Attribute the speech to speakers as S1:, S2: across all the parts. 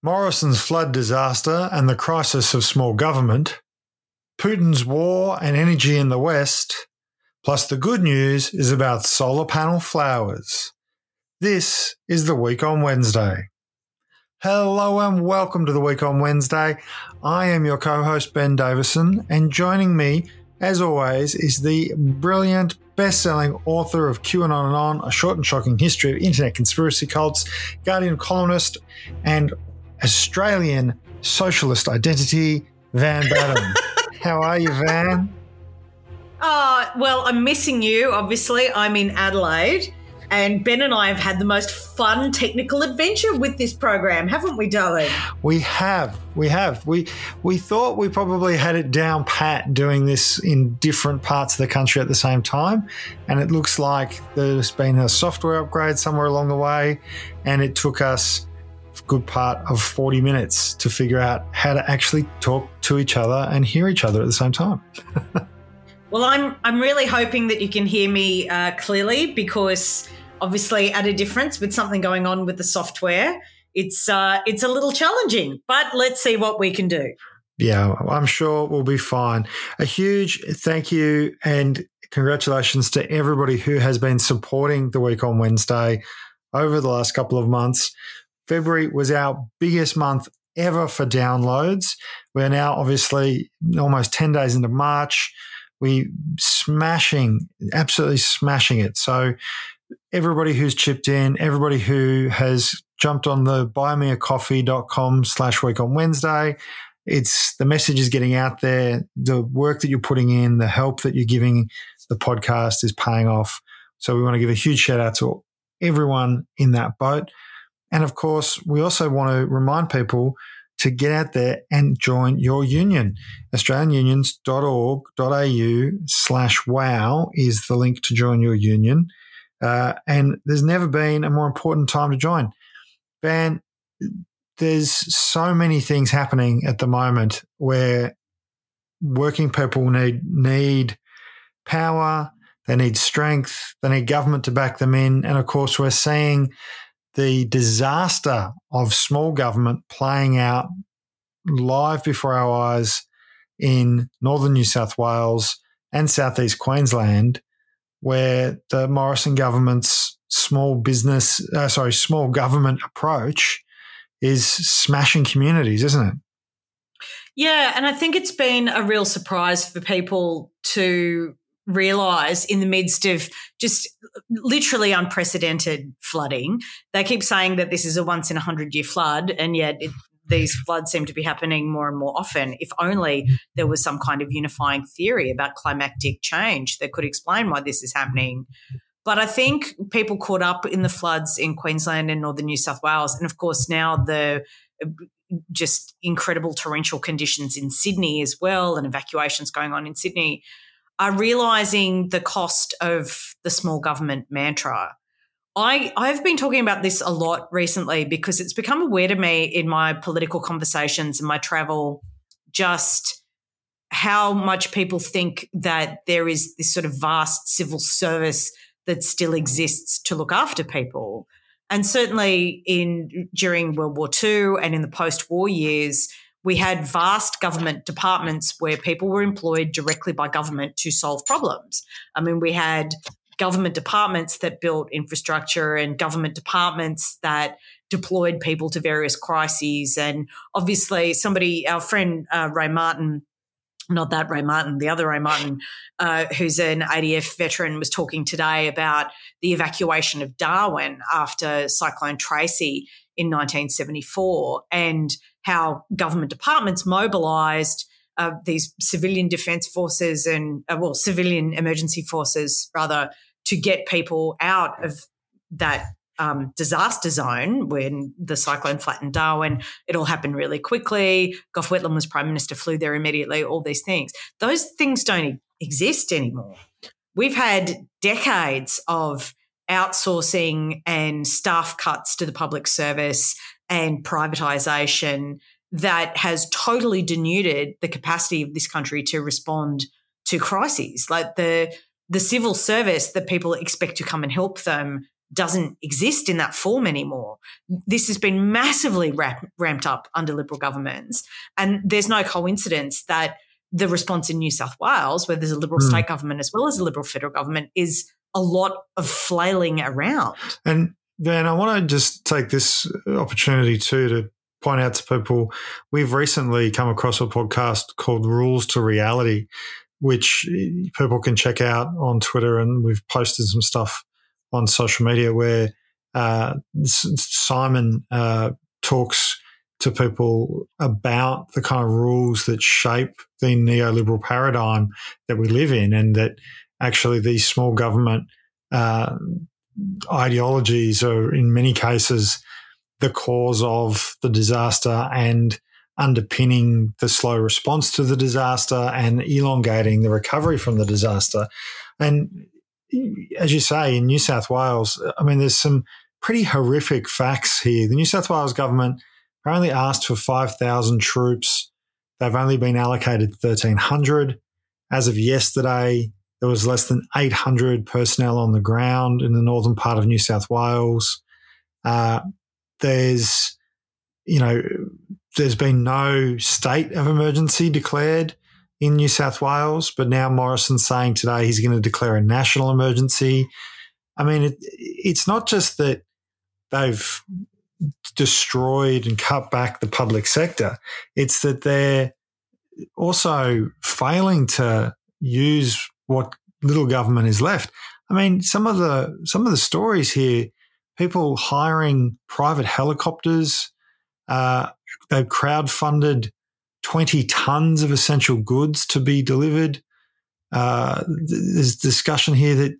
S1: Morrison's flood disaster and the crisis of small government, Putin's war and energy in the West, plus the good news is about solar panel flowers. This is the Week on Wednesday. Hello and welcome to the Week on Wednesday. I am your co host, Ben Davison, and joining me, as always, is the brilliant, best selling author of QAnon and On, a short and shocking history of internet conspiracy cults, Guardian columnist, and Australian socialist identity, Van Badham. How are you, Van?
S2: Uh, well, I'm missing you, obviously. I'm in Adelaide. And Ben and I have had the most fun technical adventure with this program, haven't we, darling?
S1: We have. We have. We we thought we probably had it down pat doing this in different parts of the country at the same time. And it looks like there's been a software upgrade somewhere along the way. And it took us good part of 40 minutes to figure out how to actually talk to each other and hear each other at the same time.
S2: well, I'm I'm really hoping that you can hear me uh, clearly because obviously at a difference with something going on with the software, it's uh, it's a little challenging. But let's see what we can do.
S1: Yeah, I'm sure we'll be fine. A huge thank you and congratulations to everybody who has been supporting the week on Wednesday over the last couple of months. February was our biggest month ever for downloads. We're now obviously almost 10 days into March. We smashing, absolutely smashing it. So everybody who's chipped in, everybody who has jumped on the buymeacoffee.com slash week on Wednesday. It's the message is getting out there. The work that you're putting in, the help that you're giving the podcast is paying off. So we want to give a huge shout out to everyone in that boat. And of course, we also want to remind people to get out there and join your union. AustralianUnions.org.au slash wow is the link to join your union. Uh, and there's never been a more important time to join. Van, there's so many things happening at the moment where working people need need power, they need strength, they need government to back them in. And of course, we're seeing the disaster of small government playing out live before our eyes in northern New South Wales and southeast Queensland, where the Morrison government's small business, uh, sorry, small government approach is smashing communities, isn't it?
S2: Yeah, and I think it's been a real surprise for people to realize in the midst of just literally unprecedented flooding. They keep saying that this is a once in a hundred year flood, and yet it, these floods seem to be happening more and more often. If only there was some kind of unifying theory about climatic change that could explain why this is happening. But I think people caught up in the floods in Queensland and northern New South Wales. And of course, now the just incredible torrential conditions in Sydney as well, and evacuations going on in Sydney are realizing the cost of the small government mantra. I, I've been talking about this a lot recently because it's become aware to me in my political conversations and my travel just how much people think that there is this sort of vast civil service that still exists to look after people. And certainly in during World War II and in the post-war years, we had vast government departments where people were employed directly by government to solve problems. I mean, we had government departments that built infrastructure and government departments that deployed people to various crises. And obviously, somebody, our friend uh, Ray Martin, not that Ray Martin, the other Ray Martin, uh, who's an ADF veteran, was talking today about the evacuation of Darwin after Cyclone Tracy in 1974. And how government departments mobilized uh, these civilian defense forces and, uh, well, civilian emergency forces, rather, to get people out of that um, disaster zone when the cyclone flattened Darwin. It all happened really quickly. Gough Whitlam was prime minister, flew there immediately, all these things. Those things don't exist anymore. We've had decades of outsourcing and staff cuts to the public service and privatization that has totally denuded the capacity of this country to respond to crises. Like the the civil service that people expect to come and help them doesn't exist in that form anymore. This has been massively ramped up under Liberal governments. And there's no coincidence that the response in New South Wales, where there's a Liberal mm. state government as well as a Liberal federal government, is a lot of flailing around.
S1: And Van, I want to just take this opportunity too to point out to people we've recently come across a podcast called Rules to Reality, which people can check out on Twitter, and we've posted some stuff on social media where uh, Simon uh, talks to people about the kind of rules that shape the neoliberal paradigm that we live in, and that actually these small government uh, ideologies are in many cases the cause of the disaster and underpinning the slow response to the disaster and elongating the recovery from the disaster. And as you say, in New South Wales, I mean, there's some pretty horrific facts here. The New South Wales government only asked for 5,000 troops. They've only been allocated 1,300. As of yesterday, there was less than 800 personnel on the ground in the northern part of New South Wales. Uh, there's, you know, there's been no state of emergency declared in New South Wales, but now Morrison's saying today he's going to declare a national emergency. I mean, it, it's not just that they've destroyed and cut back the public sector, it's that they're also failing to use what little government is left. I mean, some of the some of the stories here, people hiring private helicopters, uh, they've crowdfunded 20 tons of essential goods to be delivered. Uh, there's discussion here that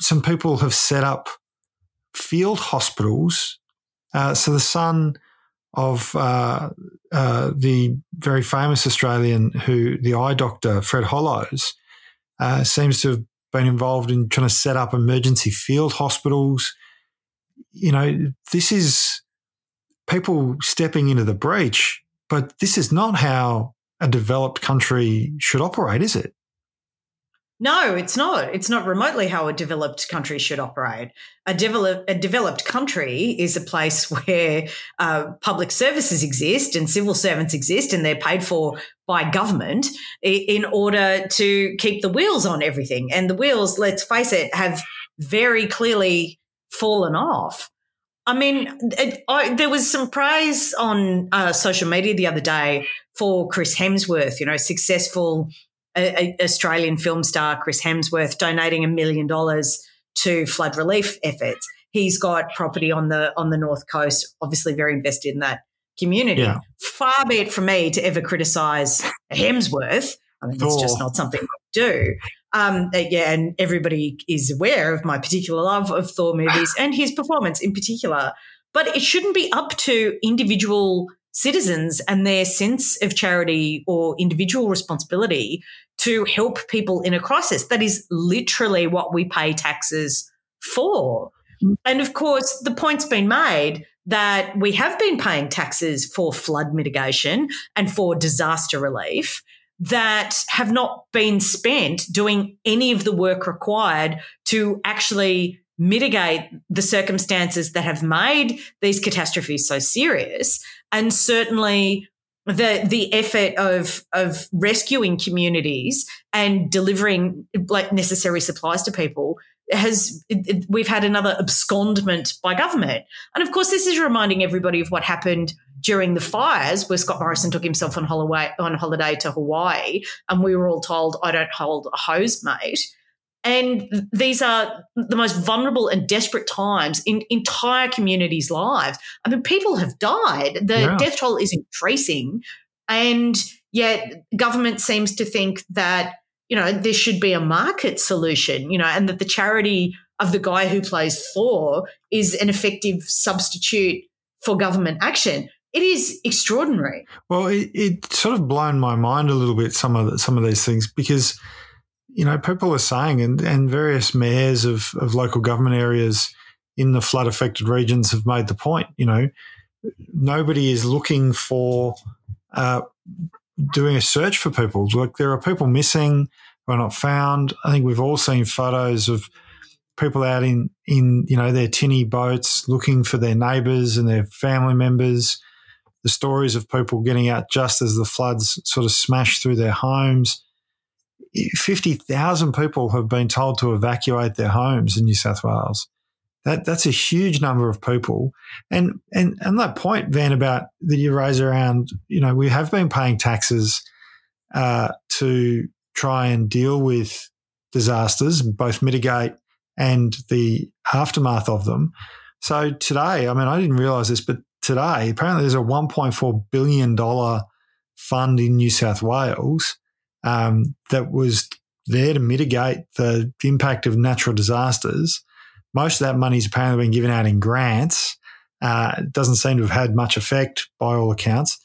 S1: some people have set up field hospitals. Uh, so the son of uh, uh the very famous Australian who the eye doctor Fred Hollows uh, seems to have been involved in trying to set up emergency field hospitals. You know, this is people stepping into the breach but this is not how a developed country should operate, is it?
S2: No, it's not. It's not remotely how a developed country should operate. A, develop, a developed country is a place where uh, public services exist and civil servants exist, and they're paid for by government in order to keep the wheels on everything. And the wheels, let's face it, have very clearly fallen off. I mean, it, I, there was some praise on uh, social media the other day for Chris Hemsworth, you know, successful uh, Australian film star Chris Hemsworth donating a million dollars to flood relief efforts. He's got property on the on the north coast, obviously very invested in that community. Yeah. Far be it from me to ever criticise Hemsworth. I mean, it's just not something I do. Um, uh, yeah, and everybody is aware of my particular love of Thor movies and his performance in particular. But it shouldn't be up to individual citizens and their sense of charity or individual responsibility to help people in a crisis. That is literally what we pay taxes for. And of course, the point's been made that we have been paying taxes for flood mitigation and for disaster relief that have not been spent doing any of the work required to actually mitigate the circumstances that have made these catastrophes so serious. And certainly the the effort of of rescuing communities and delivering like necessary supplies to people has it, we've had another abscondment by government. And of course this is reminding everybody of what happened during the fires where Scott Morrison took himself on holiday, on holiday to Hawaii and we were all told, I don't hold a hose, mate. And these are the most vulnerable and desperate times in entire communities' lives. I mean, people have died. The yeah. death toll is increasing. And yet government seems to think that, you know, there should be a market solution, you know, and that the charity of the guy who plays Thor is an effective substitute for government action it is extraordinary.
S1: Well, it, it sort of blown my mind a little bit some of the, some of these things because you know people are saying and, and various mayors of, of local government areas in the flood affected regions have made the point. You know, nobody is looking for uh, doing a search for people. Like there are people missing who are not found. I think we've all seen photos of people out in in you know their tinny boats looking for their neighbours and their family members. The stories of people getting out just as the floods sort of smashed through their homes. 50,000 people have been told to evacuate their homes in New South Wales. That that's a huge number of people. And and and that point, Van, about that you raise around, you know, we have been paying taxes uh, to try and deal with disasters, both mitigate and the aftermath of them. So today, I mean, I didn't realize this, but today, apparently there's a $1.4 billion fund in New South Wales um, that was there to mitigate the impact of natural disasters. Most of that money's apparently been given out in grants. Uh, it doesn't seem to have had much effect by all accounts.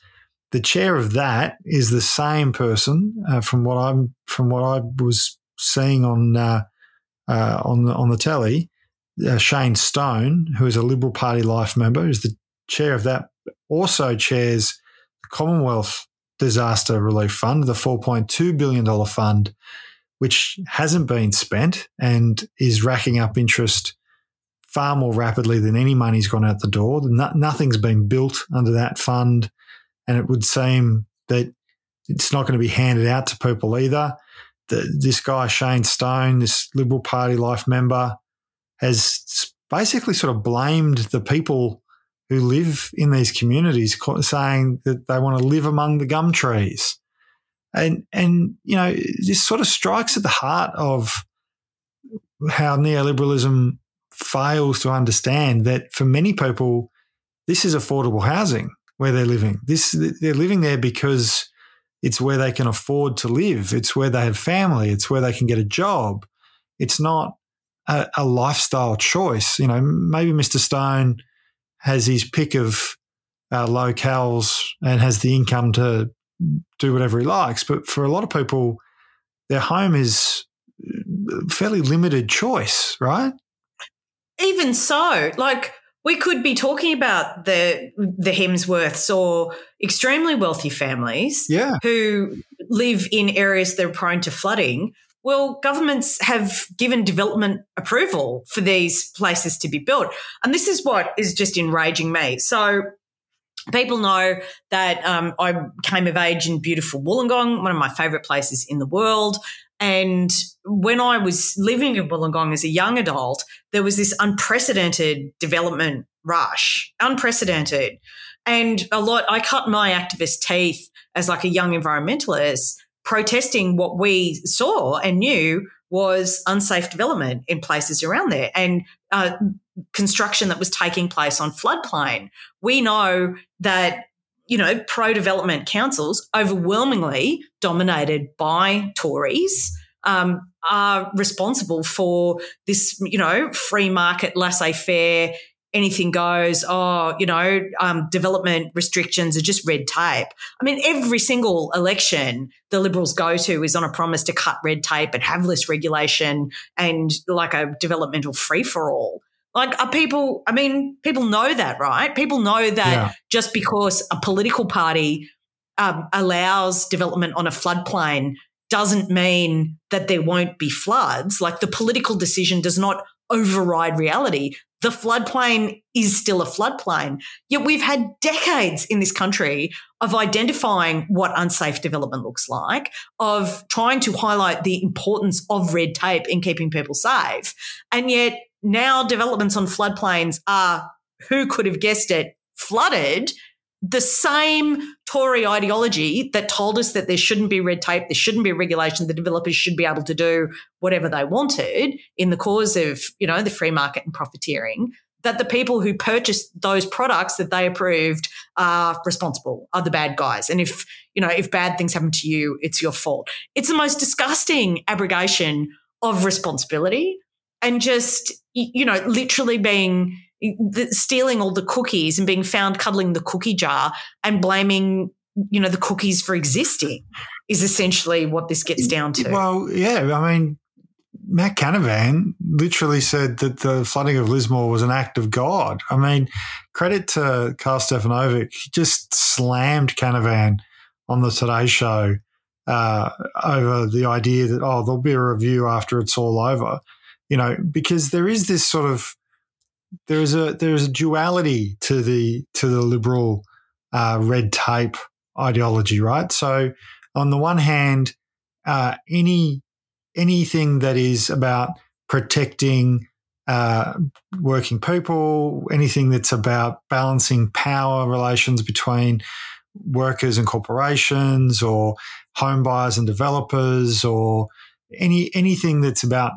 S1: The chair of that is the same person uh, from what I'm from what I was seeing on uh, uh on the, on the telly. Uh, Shane Stone, who is a Liberal Party Life member, is the chair of that. Also chairs the Commonwealth Disaster Relief Fund, the $4.2 billion fund, which hasn't been spent and is racking up interest far more rapidly than any money's gone out the door. No, nothing's been built under that fund. And it would seem that it's not going to be handed out to people either. The, this guy, Shane Stone, this Liberal Party life member, has basically sort of blamed the people who live in these communities, saying that they want to live among the gum trees. And, and, you know, this sort of strikes at the heart of how neoliberalism fails to understand that for many people, this is affordable housing where they're living. This, they're living there because it's where they can afford to live. It's where they have family. It's where they can get a job. It's not a, a lifestyle choice. You know, maybe Mr. Stone has his pick of uh, locales and has the income to do whatever he likes. But for a lot of people, their home is fairly limited choice, right?
S2: Even so, like we could be talking about the the Hemsworths or extremely wealthy families
S1: yeah.
S2: who live in areas that are prone to flooding well, governments have given development approval for these places to be built. And this is what is just enraging me. So, people know that um, I came of age in beautiful Wollongong, one of my favourite places in the world. And when I was living in Wollongong as a young adult, there was this unprecedented development rush, unprecedented. And a lot, I cut my activist teeth as like a young environmentalist protesting what we saw and knew was unsafe development in places around there and uh, construction that was taking place on floodplain. We know that you know pro development councils, overwhelmingly dominated by Tories. Um, are responsible for this, you know, free market, laissez faire anything goes. Oh, you know, um, development restrictions are just red tape. I mean, every single election the Liberals go to is on a promise to cut red tape and have less regulation and like a developmental free for all. Like, are people, I mean, people know that, right? People know that yeah. just because a political party um, allows development on a floodplain doesn't mean that there won't be floods. Like, the political decision does not override reality the floodplain is still a floodplain. Yet we've had decades in this country of identifying what unsafe development looks like, of trying to highlight the importance of red tape in keeping people safe. And yet now developments on floodplains are, who could have guessed it, flooded the same Tory ideology that told us that there shouldn't be red tape, there shouldn't be regulation, the developers should be able to do whatever they wanted in the cause of, you know, the free market and profiteering, that the people who purchased those products that they approved are responsible, are the bad guys. And if, you know, if bad things happen to you, it's your fault. It's the most disgusting abrogation of responsibility and just, you know, literally being stealing all the cookies and being found cuddling the cookie jar and blaming you know the cookies for existing is essentially what this gets down to.
S1: Well, yeah, I mean, Matt Canavan literally said that the flooding of Lismore was an act of God. I mean, credit to Karl Stefanovic, he just slammed Canavan on the Today Show uh, over the idea that oh, there'll be a review after it's all over. you know, because there is this sort of there is a there is a duality to the to the liberal uh, red tape ideology, right? So on the one hand, uh, any anything that is about protecting uh, working people, anything that's about balancing power relations between workers and corporations, or home buyers and developers, or any anything that's about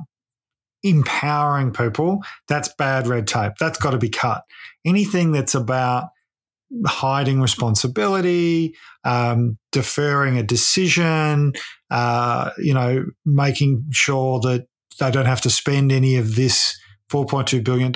S1: empowering people, that's bad red tape. That's got to be cut. Anything that's about hiding responsibility, um, deferring a decision, uh, you know, making sure that they don't have to spend any of this $4.2 billion.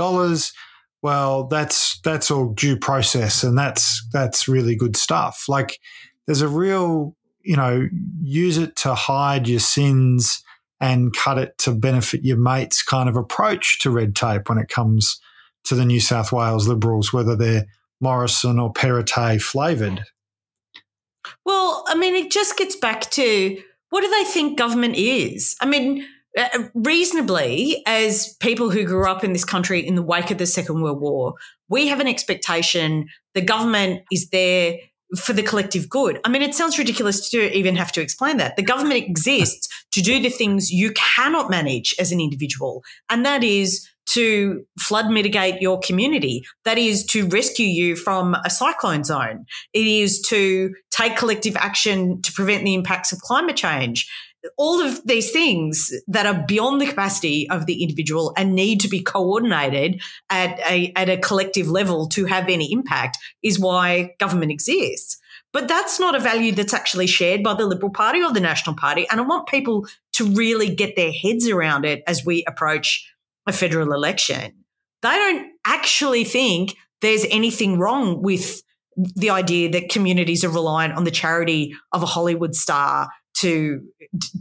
S1: Well, that's that's all due process, and that's that's really good stuff. Like, there's a real, you know, use it to hide your sins and cut it to benefit your mates kind of approach to red tape when it comes to the New South Wales Liberals, whether they're Morrison or Perrottet flavoured.
S2: Well, I mean, it just gets back to what do they think government is? I mean, uh, reasonably, as people who grew up in this country in the wake of the Second World War, we have an expectation the government is there for the collective good. I mean, it sounds ridiculous to even have to explain that. The government exists to do the things you cannot manage as an individual, and that is to flood mitigate your community. That is to rescue you from a cyclone zone. It is to take collective action to prevent the impacts of climate change. All of these things that are beyond the capacity of the individual and need to be coordinated at a, at a collective level to have any impact is why government exists. But that's not a value that's actually shared by the Liberal Party or the National Party. And I want people to really get their heads around it as we approach a federal election. They don't actually think there's anything wrong with the idea that communities are reliant on the charity of a Hollywood star to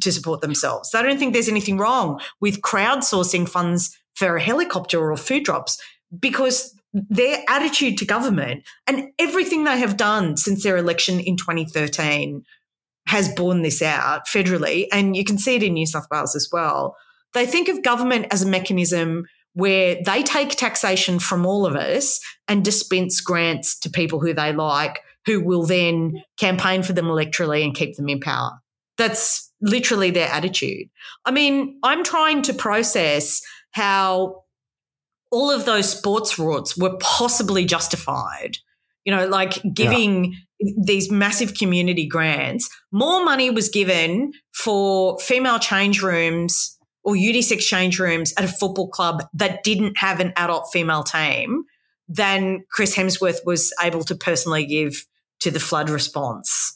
S2: to support themselves. They don't think there's anything wrong with crowdsourcing funds for a helicopter or food drops because their attitude to government and everything they have done since their election in 2013 has borne this out federally and you can see it in New South Wales as well they think of government as a mechanism where they take taxation from all of us and dispense grants to people who they like, who will then campaign for them electorally and keep them in power. That's literally their attitude. I mean, I'm trying to process how all of those sports rorts were possibly justified. You know, like giving yeah. these massive community grants. More money was given for female change rooms or unisex change rooms at a football club that didn't have an adult female team than Chris Hemsworth was able to personally give to the flood response.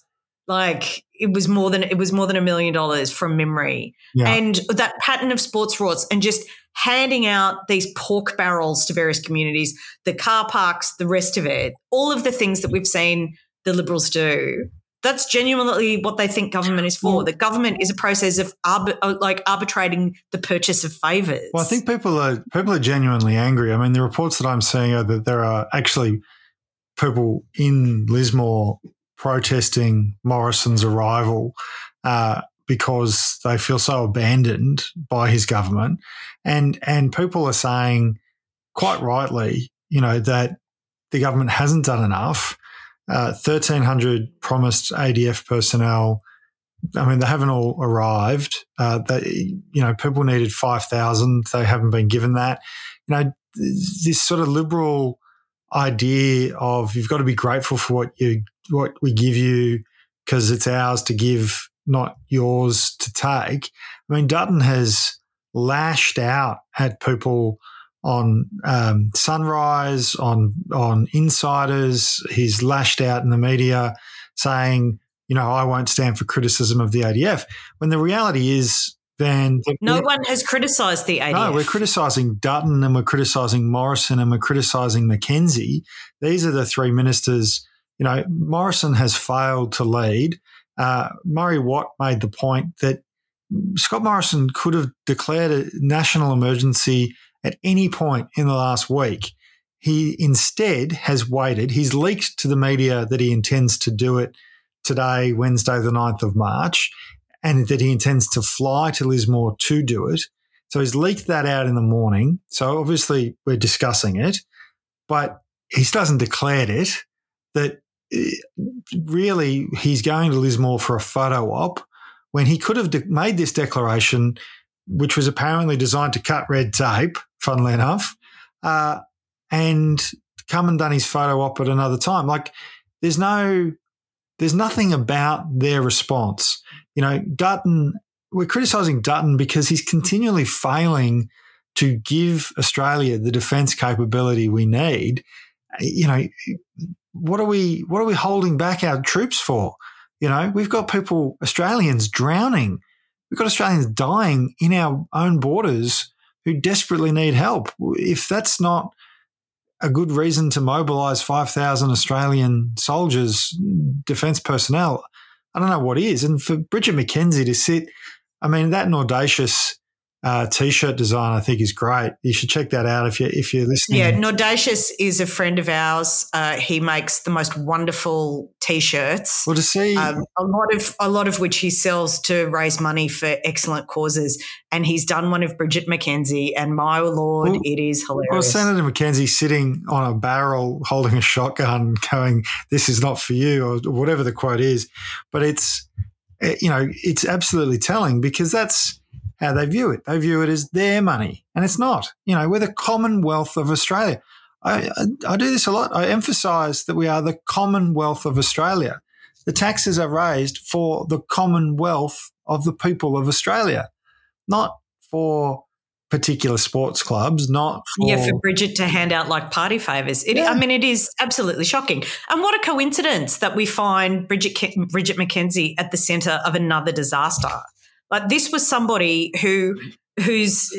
S2: Like it was more than it was more than a million dollars from memory. Yeah. And that pattern of sports rorts and just handing out these pork barrels to various communities, the car parks, the rest of it, all of the things that we've seen the liberals do that's genuinely what they think government is for. Well, the government is a process of uh, like arbitrating the purchase of favors.
S1: Well, I think people are people are genuinely angry. I mean, the reports that I'm seeing are that there are actually people in Lismore protesting Morrison's arrival uh, because they feel so abandoned by his government, and and people are saying quite rightly, you know, that the government hasn't done enough 1,300 uh, promised ADF personnel. I mean, they haven't all arrived. Uh, they, you know, people needed 5,000. They haven't been given that. You know, this sort of liberal idea of you've got to be grateful for what you what we give you because it's ours to give, not yours to take. I mean, Dutton has lashed out at people on um, Sunrise, on on insiders. He's lashed out in the media saying, you know, I won't stand for criticism of the ADF. When the reality is, then
S2: no one has criticised the ADF.
S1: No, we're criticising Dutton and we're criticising Morrison and we're criticising McKenzie. These are the three ministers. You know, Morrison has failed to lead. Uh, Murray Watt made the point that Scott Morrison could have declared a national emergency at any point in the last week. He instead has waited. He's leaked to the media that he intends to do it today, Wednesday, the 9th of March, and that he intends to fly to Lismore to do it. So he's leaked that out in the morning. So obviously we're discussing it, but he hasn't declared it that really he's going to Lismore for a photo op when he could have de- made this declaration, which was apparently designed to cut red tape, funnily enough, uh, and come and done his photo op at another time. Like there's no, there's nothing about their response. You know, Dutton we're criticising Dutton because he's continually failing to give Australia the defence capability we need. You know, what are we what are we holding back our troops for? You know, we've got people Australians drowning. We've got Australians dying in our own borders who desperately need help. If that's not a good reason to mobilise 5,000 Australian soldiers, defence personnel, I don't know what is. And for Bridget McKenzie to sit I mean, that Nordacious uh, t-shirt design I think is great. You should check that out if you if you're listening.
S2: Yeah, Nordacious is a friend of ours. Uh, he makes the most wonderful t-shirts.
S1: Well, to see um,
S2: a lot of a lot of which he sells to raise money for excellent causes, and he's done one of Bridget McKenzie, and my lord, well, it is hilarious.
S1: Well, Senator McKenzie sitting on a barrel holding a shotgun, going, "This is not for you," or whatever the quote is, but it's Eh, you know, it's absolutely telling because that's how they view it. They view it as their money, and it's not. You know, we're the Commonwealth of Australia. I, I, I do this a lot. I emphasise that we are the Commonwealth of Australia. The taxes are raised for the Commonwealth of the people of Australia, not for particular sports clubs, not
S2: for, yeah for Bridget to hand out like party favors. It, yeah. I mean, it is absolutely shocking. And what a coincidence that we find Bridget Bridget McKenzie at the centre of another disaster. Like this was somebody who whose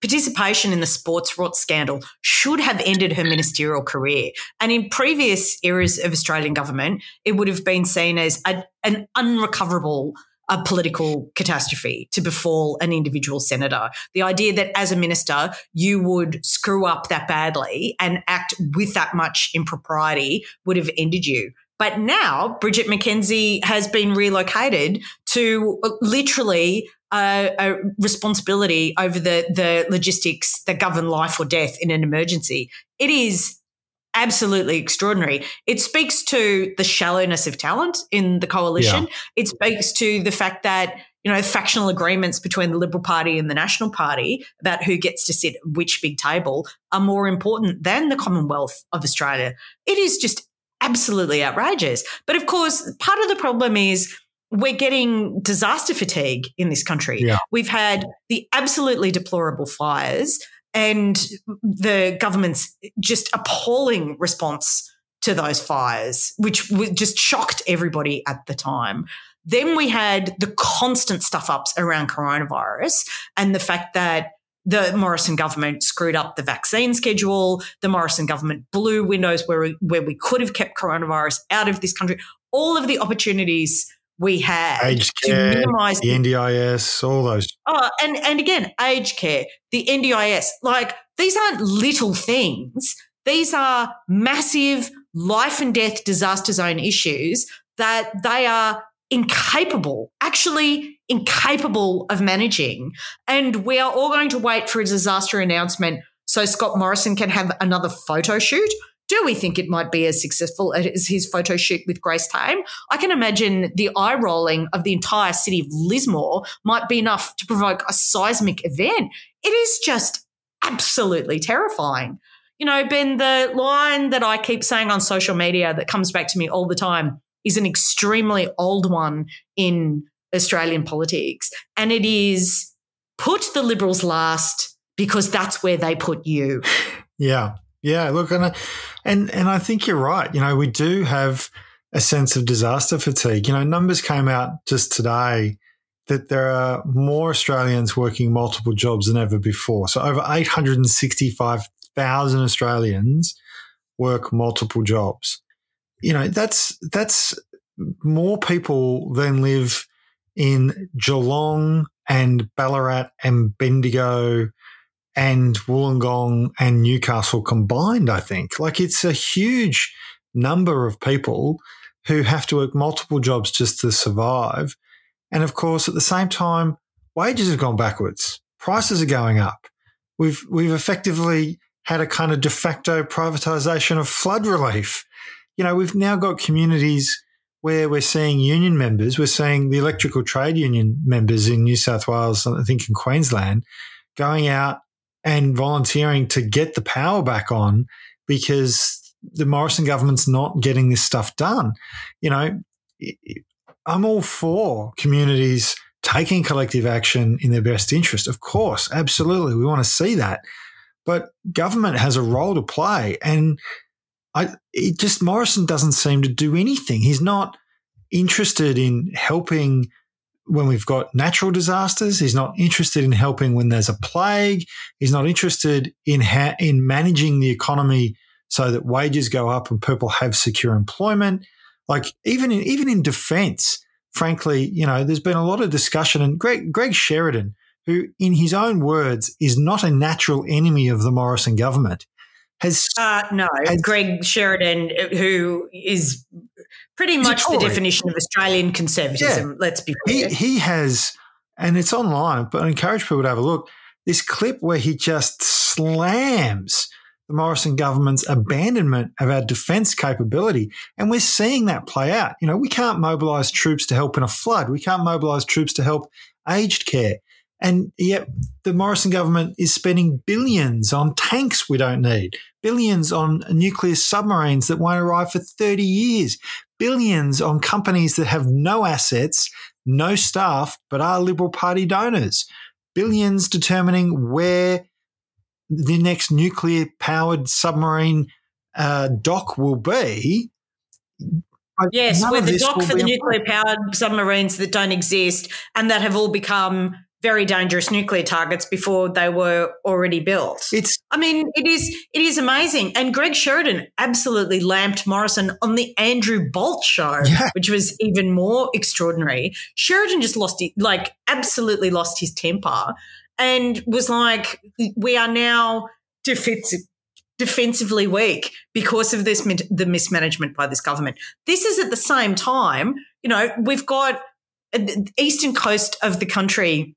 S2: participation in the sports rort scandal should have ended her ministerial career. And in previous eras of Australian government, it would have been seen as a, an unrecoverable a political catastrophe to befall an individual senator. The idea that as a minister, you would screw up that badly and act with that much impropriety would have ended you. But now Bridget McKenzie has been relocated to uh, literally a, a, responsibility over the, the logistics that govern life or death in an emergency. It is absolutely extraordinary. It speaks to the shallowness of talent in the coalition. Yeah. It speaks to the fact that you know factional agreements between the Liberal Party and the National Party about who gets to sit at which big table are more important than the Commonwealth of Australia. It is just absolutely outrageous. But of course, part of the problem is we're getting disaster fatigue in this country.
S1: Yeah.
S2: We've had the absolutely deplorable fires and the government's just appalling response to those fires, which just shocked everybody at the time. Then we had the constant stuff ups around coronavirus and the fact that the Morrison government screwed up the vaccine schedule. The Morrison government blew windows where we, where we could have kept coronavirus out of this country. All of the opportunities we had
S1: aged care, to minimize the NDIS, all those.
S2: Oh, and and again, aged care, the NDIS, like these aren't little things. These are massive life and death disaster zone issues that they are incapable, actually incapable of managing. And we are all going to wait for a disaster announcement so Scott Morrison can have another photo shoot do we think it might be as successful as his photo shoot with Grace Tame? I can imagine the eye rolling of the entire city of Lismore might be enough to provoke a seismic event. It is just absolutely terrifying. You know, Ben, the line that I keep saying on social media that comes back to me all the time is an extremely old one in Australian politics. And it is put the Liberals last because that's where they put you.
S1: Yeah. Yeah, look, and I, and and I think you're right. You know, we do have a sense of disaster fatigue. You know, numbers came out just today that there are more Australians working multiple jobs than ever before. So over 865,000 Australians work multiple jobs. You know, that's that's more people than live in Geelong and Ballarat and Bendigo and Wollongong and Newcastle combined, I think. Like it's a huge number of people who have to work multiple jobs just to survive. And of course, at the same time, wages have gone backwards prices are going up. We've we've effectively had a kind of de facto privatization of flood relief. You know, we've now got communities where we're seeing union members, we're seeing the electrical trade union members in New South Wales, I think in Queensland, going out and volunteering to get the power back on because the Morrison government's not getting this stuff done. You know, I'm all for communities taking collective action in their best interest. Of course, absolutely. We want to see that. But government has a role to play. And I, it just, Morrison doesn't seem to do anything. He's not interested in helping when we've got natural disasters. He's not interested in helping when there's a plague. He's not interested in ha- in managing the economy so that wages go up and people have secure employment. Like even in even in defence, frankly, you know, there's been a lot of discussion, and Greg Greg Sheridan, who in his own words is not a natural enemy of the Morrison government, has
S2: uh, no has, Greg Sheridan, who is pretty much the definition of Australian conservatism. Yeah, let's be
S1: clear. He, he has, and it's online, but I encourage people to have a look. This clip where he just slams the Morrison government's abandonment of our defence capability. And we're seeing that play out. You know, we can't mobilise troops to help in a flood. We can't mobilise troops to help aged care. And yet the Morrison government is spending billions on tanks we don't need, billions on nuclear submarines that won't arrive for 30 years, billions on companies that have no assets, no staff, but are Liberal Party donors, billions determining where the next nuclear powered submarine uh, dock will be.
S2: Yes, where the dock for the nuclear powered submarines that don't exist and that have all become very dangerous nuclear targets before they were already built. It's I mean, it is it is amazing. And Greg Sheridan absolutely lamped Morrison on the Andrew Bolt show, yeah. which was even more extraordinary. Sheridan just lost it like absolutely lost his temper and was like, we are now defensive, defensively weak because of this the mismanagement by this government. This is at the same time, you know, we've got uh, the eastern coast of the country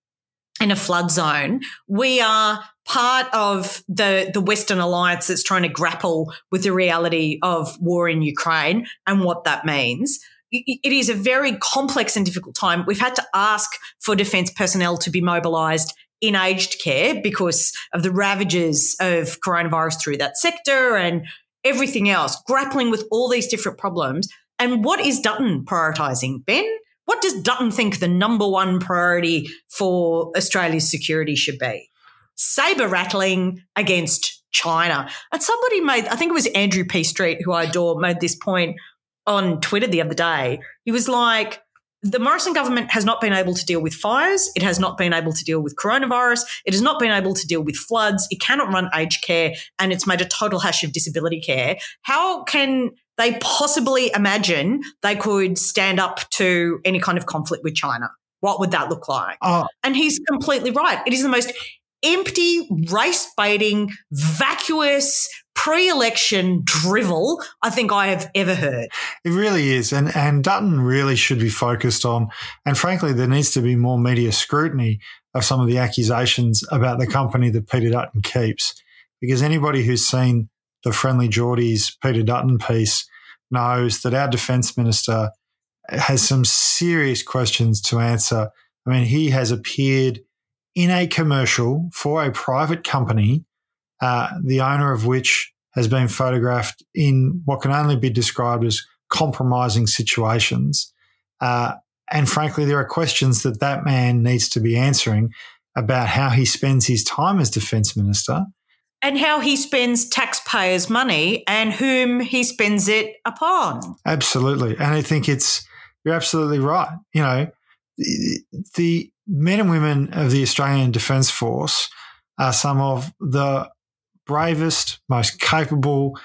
S2: in a flood zone. We are part of the the Western alliance that's trying to grapple with the reality of war in Ukraine and what that means. It is a very complex and difficult time. We've had to ask for defence personnel to be mobilised in aged care because of the ravages of coronavirus through that sector and everything else, grappling with all these different problems. And what is Dutton prioritising, Ben? What does Dutton think the number one priority for Australia's security should be? Saber rattling against China. And somebody made, I think it was Andrew P. Street, who I adore, made this point on Twitter the other day. He was like, the Morrison government has not been able to deal with fires. It has not been able to deal with coronavirus. It has not been able to deal with floods. It cannot run aged care and it's made a total hash of disability care. How can they possibly imagine they could stand up to any kind of conflict with China? What would that look like? Uh, and he's completely right. It is the most empty, race baiting, vacuous, pre-election drivel I think I have ever heard.
S1: It really is, and and Dutton really should be focused on. And frankly, there needs to be more media scrutiny of some of the accusations about the company that Peter Dutton keeps, because anybody who's seen the Friendlyjordies Peter Dutton piece knows that our defence minister has some serious questions to answer. I mean, he has appeared in a commercial for a private company, uh, the owner of which has been photographed in what can only be described as compromising situations. Uh, and frankly, there are questions that that man needs to be answering about how he spends his time as defence minister.
S2: And how he spends taxpayers' money and whom he spends it upon.
S1: Absolutely. And I think it's, you're absolutely right. You know, the, men and women of the Australian Defence Force are some of the bravest, most capable,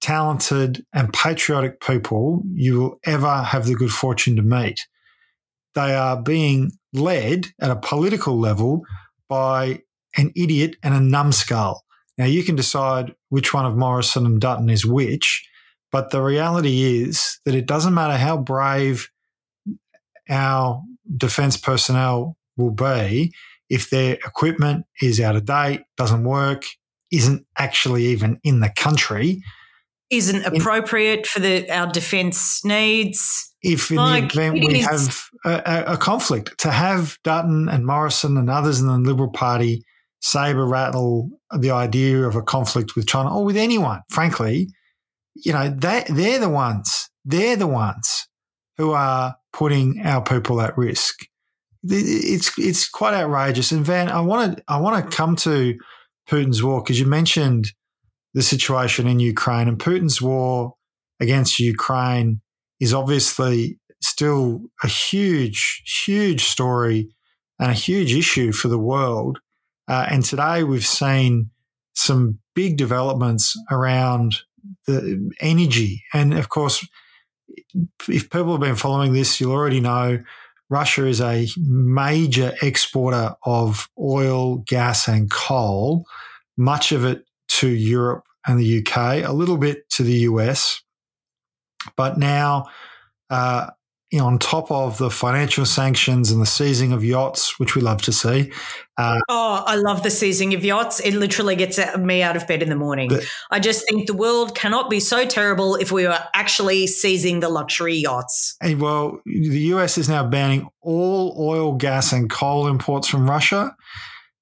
S1: talented, and patriotic people you will ever have the good fortune to meet. They are being led at a political level by an idiot and a numbskull. Now, you can decide which one of Morrison and Dutton is which, but the reality is that it doesn't matter how brave our defence personnel will be if their equipment is out of date, doesn't work, isn't actually even in the country,
S2: isn't appropriate for the our defence needs.
S1: If in like, the event we is, have a, a, conflict, to have Dutton and Morrison and others in the Liberal Party saber rattle the idea of a conflict with China or with anyone, frankly, you know, they, they're the ones, they're the ones who are putting our people at risk. It's it's quite outrageous. And Van, I want to I want to come to Putin's war because you mentioned the situation in Ukraine and Putin's war against Ukraine is obviously still a huge, huge story and a huge issue for the world. Uh, and today we've seen some big developments around the energy. And of course, if people have been following this, you'll already know Russia is a major exporter of oil, gas, and coal, much of it to Europe and the UK, a little bit to the US. But now uh, on top of the financial sanctions and the seizing of yachts, which we love to see.
S2: Uh, oh, I love the seizing of yachts. It literally gets me out of bed in the morning. The, I just think the world cannot be so terrible if we were actually seizing the luxury yachts.
S1: And well, the US is now banning all oil, gas, and coal imports from Russia.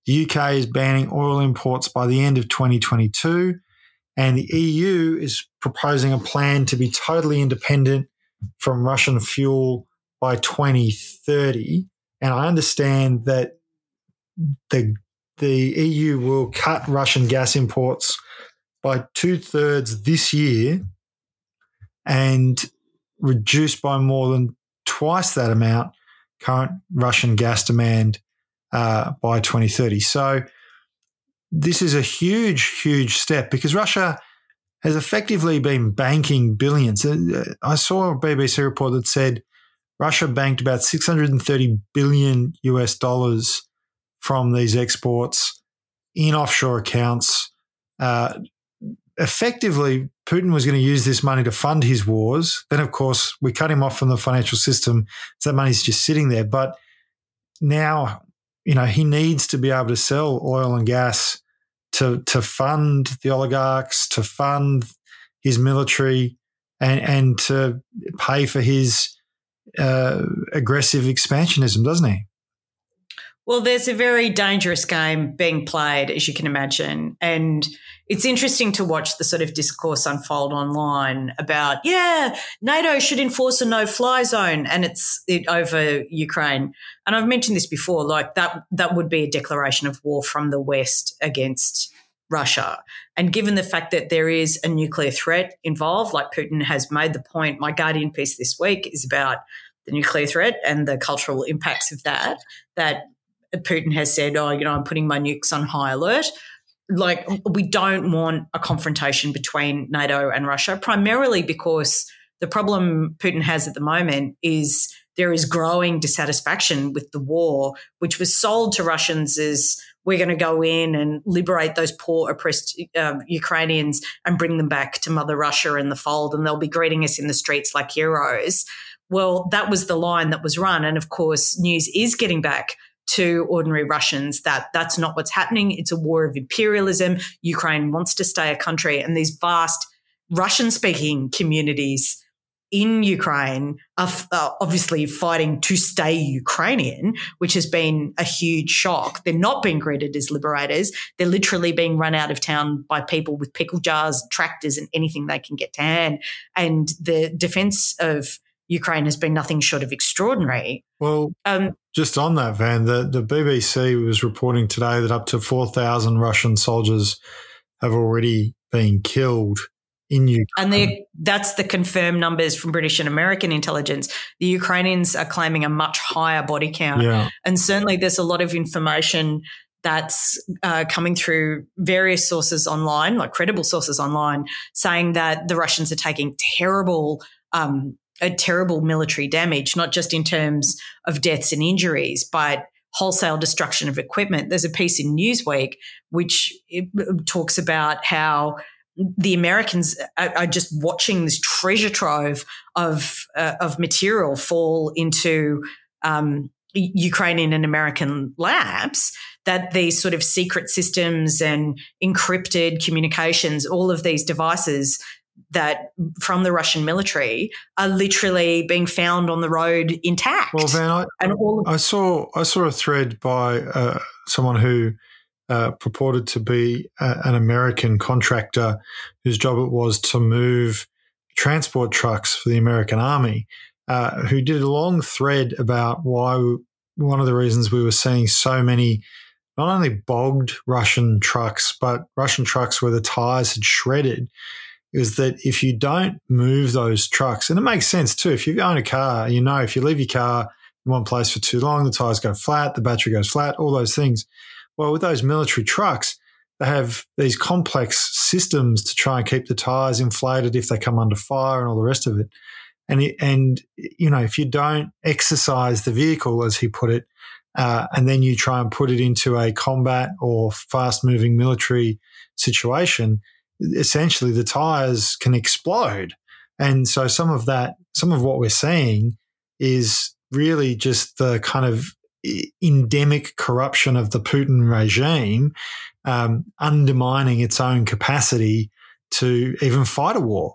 S1: The UK is banning oil imports by the end of 2022. And the EU is proposing a plan to be totally independent from Russian fuel by 2030. And I understand that the the EU will cut Russian gas imports by two thirds this year and reduce by more than twice that amount current Russian gas demand uh, by 2030. So this is a huge, huge step because Russia has effectively been banking billions. Uh, I saw a BBC report that said Russia banked about 630 billion US dollars from these exports in offshore accounts. Uh, effectively, Putin was going to use this money to fund his wars. Then, of course, we cut him off from the financial system. So that money's just sitting there. But now, you know, he needs to be able to sell oil and gas to to fund the oligarchs, to fund his military, and and to pay for his uh, aggressive expansionism, doesn't he?
S2: Well, there's a very dangerous game being played, as you can imagine. And it's interesting to watch the sort of discourse unfold online about, yeah, NATO should enforce a no fly zone and it's it, over Ukraine. And I've mentioned this before, like that, that would be a declaration of war from the West against Russia. And given the fact that there is a nuclear threat involved, like Putin has made the point, my Guardian piece this week is about the nuclear threat and the cultural impacts of that, that Putin has said, oh, you know, I'm putting my nukes on high alert. Like, we don't want a confrontation between NATO and Russia, primarily because the problem Putin has at the moment is there is growing dissatisfaction with the war, which was sold to Russians as we're going to go in and liberate those poor, oppressed um, Ukrainians and bring them back to Mother Russia in the fold, and they'll be greeting us in the streets like heroes. Well, that was the line that was run. And of course, news is getting back to ordinary Russians that that's not what's happening. It's a war of imperialism. Ukraine wants to stay a country, and these vast Russian speaking communities in Ukraine are, obviously fighting to stay Ukrainian, which has been a huge shock. They're not being greeted as liberators. They're literally being run out of town by people with pickle jars, tractors, and anything they can get to hand. And the defense of Ukraine has been nothing short of extraordinary.
S1: Well, um, just on that, Van, the, the BBC was reporting today that up to 4,000 Russian soldiers have already been killed in Ukraine.
S2: And that's the confirmed numbers from British and American intelligence. The Ukrainians are claiming a much higher body count.
S1: Yeah.
S2: And certainly there's a lot of information that's uh, coming through various sources online, like credible sources online, saying that the Russians are taking terrible um, a terrible military damage, not just in terms of deaths and injuries, but wholesale destruction of equipment. There's a piece in Newsweek which talks about how the Americans are, just watching this treasure trove of uh, of material fall into um, Ukrainian and American labs that these sort of secret systems and encrypted communications, all of these devices that from the Russian military are literally being found on the road intact.
S1: Well, Van, I, and all I saw I saw a thread by uh, someone who uh, purported to be a, an American contractor whose job it was to move transport trucks for the American Army, uh, who did a long thread about why one of the reasons we were seeing so many not only bogged Russian trucks, but Russian trucks where the tires had shredded is that if you don't move those trucks, and it makes sense too, if you own a car, you know, if you leave your car in one place for too long, the tires go flat, the battery goes flat, all those things. Well, with those military trucks, they have these complex systems to try and keep the tires inflated if they come under fire and all the rest of it. And, and you know, if you don't exercise the vehicle, as he put it, uh, and then you try and put it into a combat or fast moving military situation, essentially the tires can explode. And so some of that, some of what we're seeing is really just the kind of endemic corruption of the Putin regime, um, undermining its own capacity to even fight a war.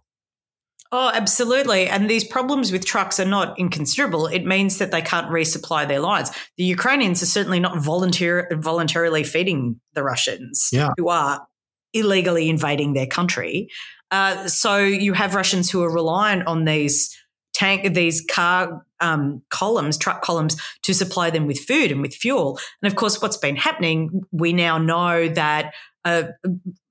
S2: Oh, absolutely. And these problems with trucks are not inconsiderable. It means that they can't resupply their lines. The Ukrainians are certainly not volunteer, voluntarily feeding the Russians,
S1: yeah.
S2: who are illegally invading their country. Uh, so you have Russians who are reliant on these tank, these car um, columns, truck columns, to supply them with food and with fuel. And of course, what's been happening, we now know that uh,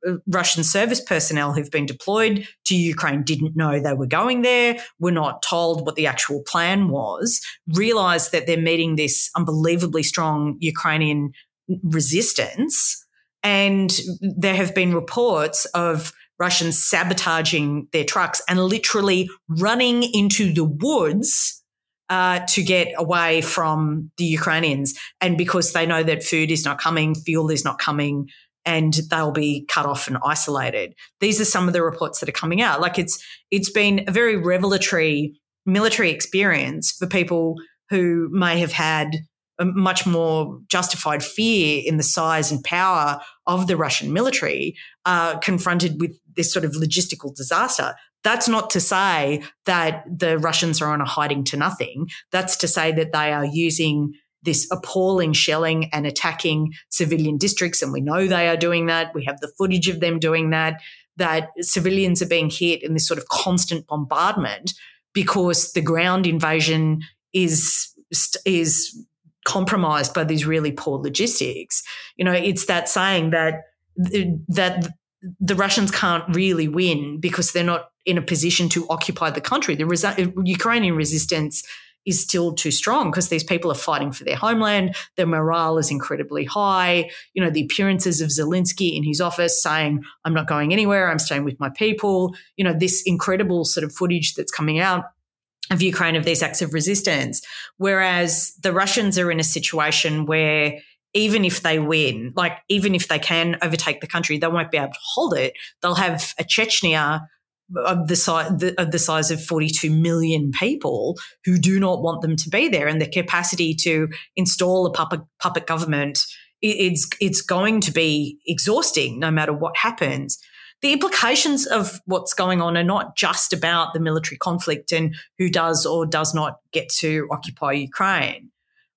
S2: uh, Russian service personnel who've been deployed to Ukraine didn't know they were going there, were not told what the actual plan was, realized that they're meeting this unbelievably strong Ukrainian resistance. And there have been reports of Russians sabotaging their trucks and literally running into the woods uh, to get away from the Ukrainians. And because they know that food is not coming, fuel is not coming, and they'll be cut off and isolated. These are some of the reports that are coming out. Like it's it's been a very revelatory military experience for people who may have had a much more justified fear in the size and power of the Russian military, uh, confronted with this sort of logistical disaster. That's not to say that the Russians are on a hiding to nothing. That's to say that they are using this appalling shelling and attacking civilian districts. And we know they are doing that. We have the footage of them doing that, that civilians are being hit in this sort of constant bombardment because the ground invasion is, is compromised by these really poor logistics. You know, it's that saying that, that the Russians can't really win because they're not in a position to occupy the country. The resi- Ukrainian resistance is still too strong because these people are fighting for their homeland. Their morale is incredibly high. You know, the appearances of Zelensky in his office saying, I'm not going anywhere, I'm staying with my people. You know, this incredible sort of footage that's coming out of Ukraine of these acts of resistance. Whereas the Russians are in a situation where even if they win, like even if they can overtake the country, they won't be able to hold it. They'll have a Chechnya of the size of the size of 42 million people who do not want them to be there, and the capacity to install a puppet, puppet government it's it's going to be exhausting no matter what happens. The implications of what's going on are not just about the military conflict and who does or does not get to occupy Ukraine.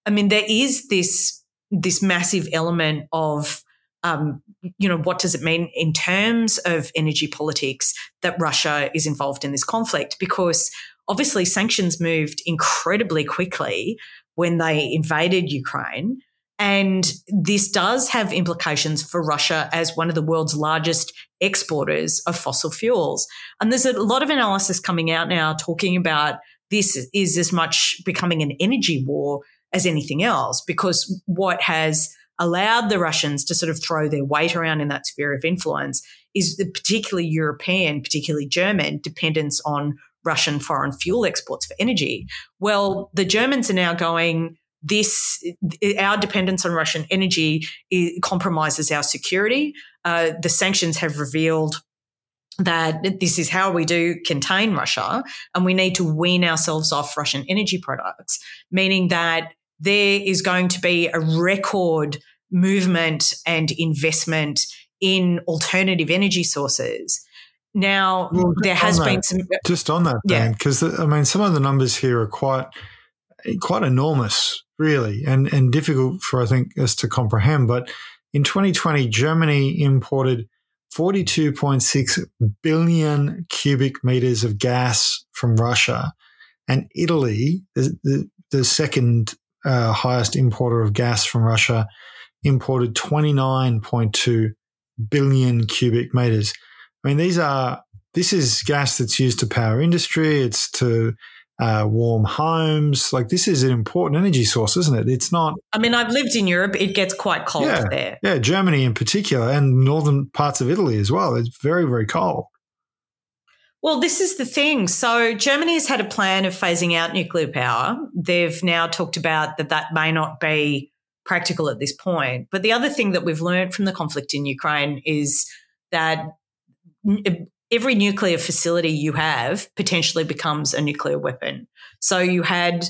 S2: I mean, there is this this massive element of um, you know, what does it mean in terms of energy politics that Russia is involved in this conflict? Because obviously sanctions moved incredibly quickly when they invaded Ukraine. And this does have implications for Russia as one of the world's largest exporters of fossil fuels. And there's a lot of analysis coming out now talking about this is as much becoming an energy war as anything else, because what has allowed the Russians to sort of throw their weight around in that sphere of influence is the particularly European, particularly German dependence on Russian foreign fuel exports for energy. Well, the Germans are now going, this, our dependence on Russian energy compromises our security. Uh, the sanctions have revealed that this is how we do contain Russia, and we need to wean ourselves off Russian energy products, meaning that there is going to be a record movement and investment in alternative energy sources. Now, well, there has been some.
S1: Just on that, Dan, because yeah. I mean, some of the numbers here are quite, quite enormous, really, and and difficult for I think us to comprehend. But in 2020, Germany imported 42.6 billion cubic meters of gas from Russia, and Italy, the, the, the second uh, highest importer of gas from Russia, imported 29.2 billion cubic meters. I mean, these are this is gas that's used to power industry. It's to uh, warm homes. Like this is an important energy source, isn't it? It's not.
S2: I mean, I've lived in Europe. It gets quite cold
S1: yeah,
S2: there.
S1: Yeah, Germany in particular, and northern parts of Italy as well. It's very, very cold.
S2: Well, this is the thing. So Germany has had a plan of phasing out nuclear power. They've now talked about that that may not be practical at this point. But the other thing that we've learned from the conflict in Ukraine is that every nuclear facility you have potentially becomes a nuclear weapon. So you had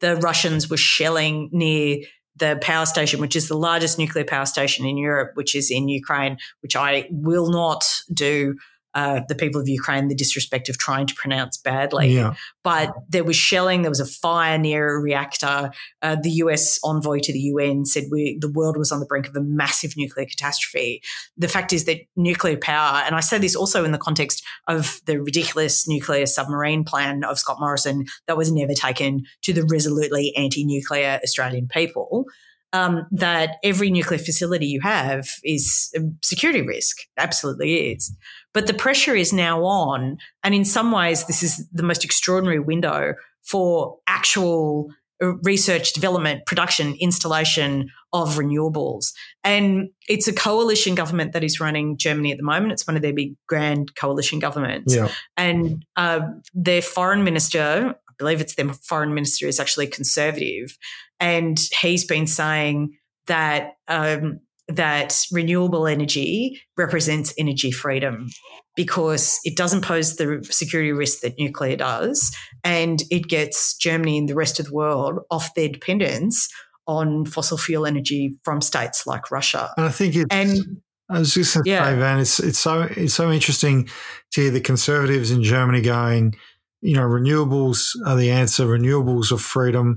S2: the Russians were shelling near the power station, which is the largest nuclear power station in Europe, which is in Ukraine, which I will not do uh, the people of Ukraine the disrespect of trying to pronounce badly. Yeah. But there was shelling, there was a fire near a reactor. Uh, the US envoy to the UN said we, the world was on the brink of a massive nuclear catastrophe. The fact is that nuclear power, and I say this also in the context of the ridiculous nuclear submarine plan of Scott Morrison that was never taken to the resolutely anti nuclear Australian people. Um, that every nuclear facility you have is a security risk. Absolutely is. But the pressure is now on. And in some ways, this is the most extraordinary window for actual uh, research, development, production, installation of renewables. And it's a coalition government that is running Germany at the moment. It's one of their big grand coalition governments. Yeah. And uh, their foreign minister, I believe it's their foreign minister, is actually conservative. And he's been saying that um, that renewable energy represents energy freedom because it doesn't pose the security risk that nuclear does. And it gets Germany and the rest of the world off their dependence on fossil fuel energy from states like Russia.
S1: And I think it's, and I was just going to yeah. say, Van, it's, it's so, it's so interesting to hear the conservatives in Germany going, you know, renewables are the answer, renewables are freedom.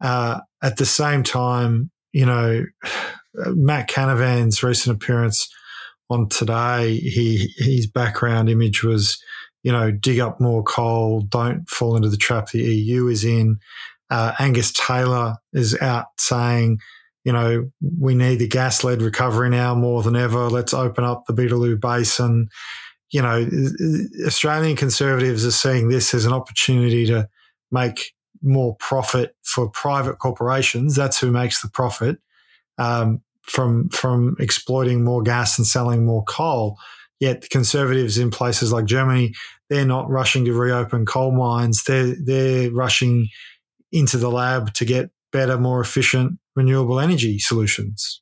S1: Uh, at the same time, you know, Matt Canavan's recent appearance on today, he his background image was, you know, dig up more coal, don't fall into the trap the EU is in. Uh, Angus Taylor is out saying, you know, we need the gas led recovery now more than ever. Let's open up the Beetaloo Basin. You know, Australian conservatives are seeing this as an opportunity to make more profit for private corporations. That's who makes the profit um, from from exploiting more gas and selling more coal. Yet the conservatives in places like Germany, they're not rushing to reopen coal mines. They're they're rushing into the lab to get better, more efficient renewable energy solutions.